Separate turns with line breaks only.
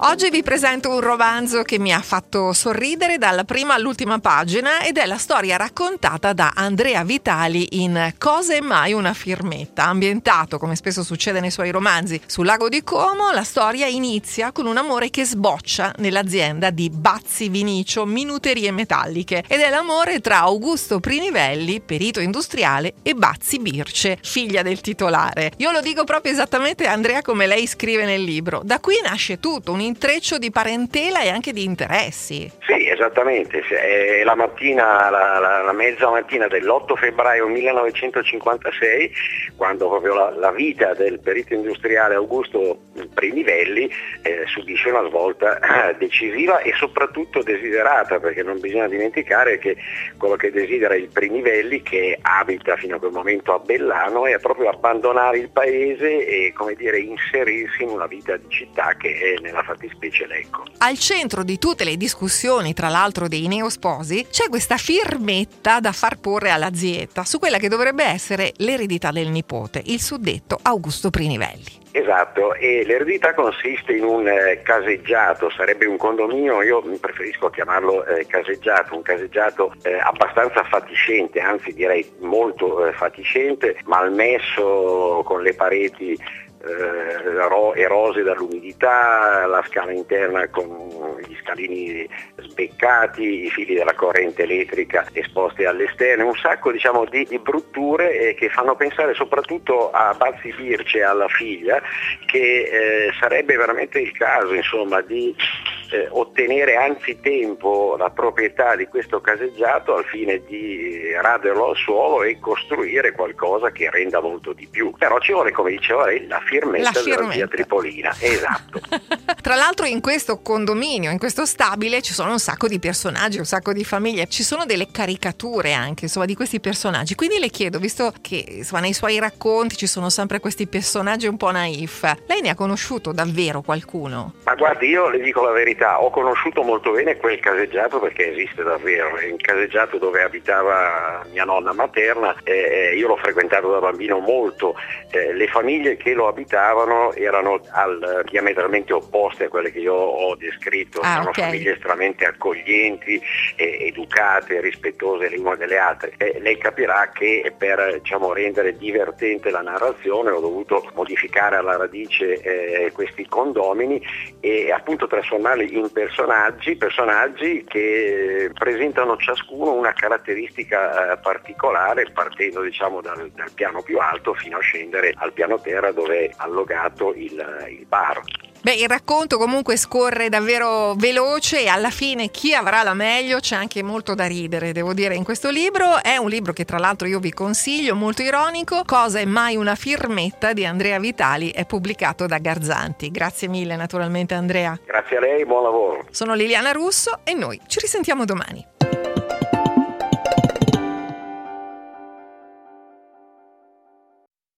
Oggi vi presento un romanzo che mi ha fatto sorridere dalla prima all'ultima pagina ed è la storia raccontata da Andrea Vitali in Cosa è mai una firmetta? Ambientato, come spesso succede nei suoi romanzi, sul lago di Como, la storia inizia con un amore che sboccia nell'azienda di Bazzi Vinicio Minuterie Metalliche ed è l'amore tra Augusto Prinivelli, perito industriale, e Bazzi Birce, figlia del titolare. Io lo dico proprio esattamente Andrea come lei scrive nel libro. Da qui nasce tutto, un intreccio di parentela e anche di interessi.
Sì, esattamente. È la mattina, la, la, la mezza mattina dell'8 febbraio 1956, quando proprio la, la vita del perito industriale Augusto Prinivelli eh, subisce una svolta decisiva e soprattutto desiderata, perché non bisogna dimenticare che quello che desidera il Prinivelli, che abita fino a quel momento a Bellano, è proprio abbandonare il paese e dire, inserirsi in una vita di città che è nella fattispecie Lecco.
Al centro di tutte le discussioni, tra l'altro dei neosposi, c'è questa firmetta da far porre alla zietta su quella che dovrebbe essere l'eredità del nipote, il suddetto Augusto Prinivelli.
Esatto, e l'eredità consiste in un eh, caseggiato, sarebbe un condominio, io preferisco chiamarlo eh, caseggiato, un caseggiato eh, abbastanza fatiscente, anzi direi molto eh, fatiscente, malmesso con le pareti eh, erose dall'umidità, la scala interna con gli scalini sbeccati, i fili della corrente elettrica esposti all'esterno, un sacco diciamo, di, di, brutture eh, che fanno pensare soprattutto a Bazzi Birce, alla figlia, che eh, sarebbe veramente il caso insomma, di eh, ottenere anzitempo la proprietà di questo caseggiato al fine di raderlo al suolo e costruire qualcosa che renda molto di più. Però ci vuole, come diceva lei, la firmetta, la firmetta. della via Tripolina. Esatto.
Tra l'altro in questo condominio, in questo stabile, ci sono un sacco di personaggi, un sacco di famiglie, ci sono delle caricature anche insomma, di questi personaggi. Quindi le chiedo, visto che insomma, nei suoi racconti ci sono sempre questi personaggi un po' naif, lei ne ha conosciuto davvero qualcuno?
Ma guardi, io le dico la verità, ho conosciuto molto bene quel caseggiato perché esiste davvero, è un caseggiato dove abitava mia nonna materna, eh, io l'ho frequentato da bambino molto, eh, le famiglie che lo abitavano erano al, diametralmente opposte a quelle che io ho descritto, ah, erano okay. famiglie estremamente accoglienti, eh, educate, rispettose le une delle altre. lei capirà che per diciamo, rendere divertente la narrazione ho dovuto modificare alla radice eh, questi condomini e appunto trasformarli in personaggi, personaggi che presentano ciascuno una caratteristica eh, particolare partendo diciamo, dal, dal, piano più alto fino a scendere al piano terra dove è allogato il, il bar.
Beh, il racconto comunque scorre davvero veloce e alla fine chi avrà la meglio c'è anche molto da ridere, devo dire, in questo libro. È un libro che tra l'altro io vi consiglio, molto ironico. Cosa è mai una firmetta di Andrea Vitali è pubblicato da Garzanti. Grazie mille naturalmente Andrea.
Grazie a lei, buon lavoro.
Sono Liliana Russo e noi ci risentiamo domani.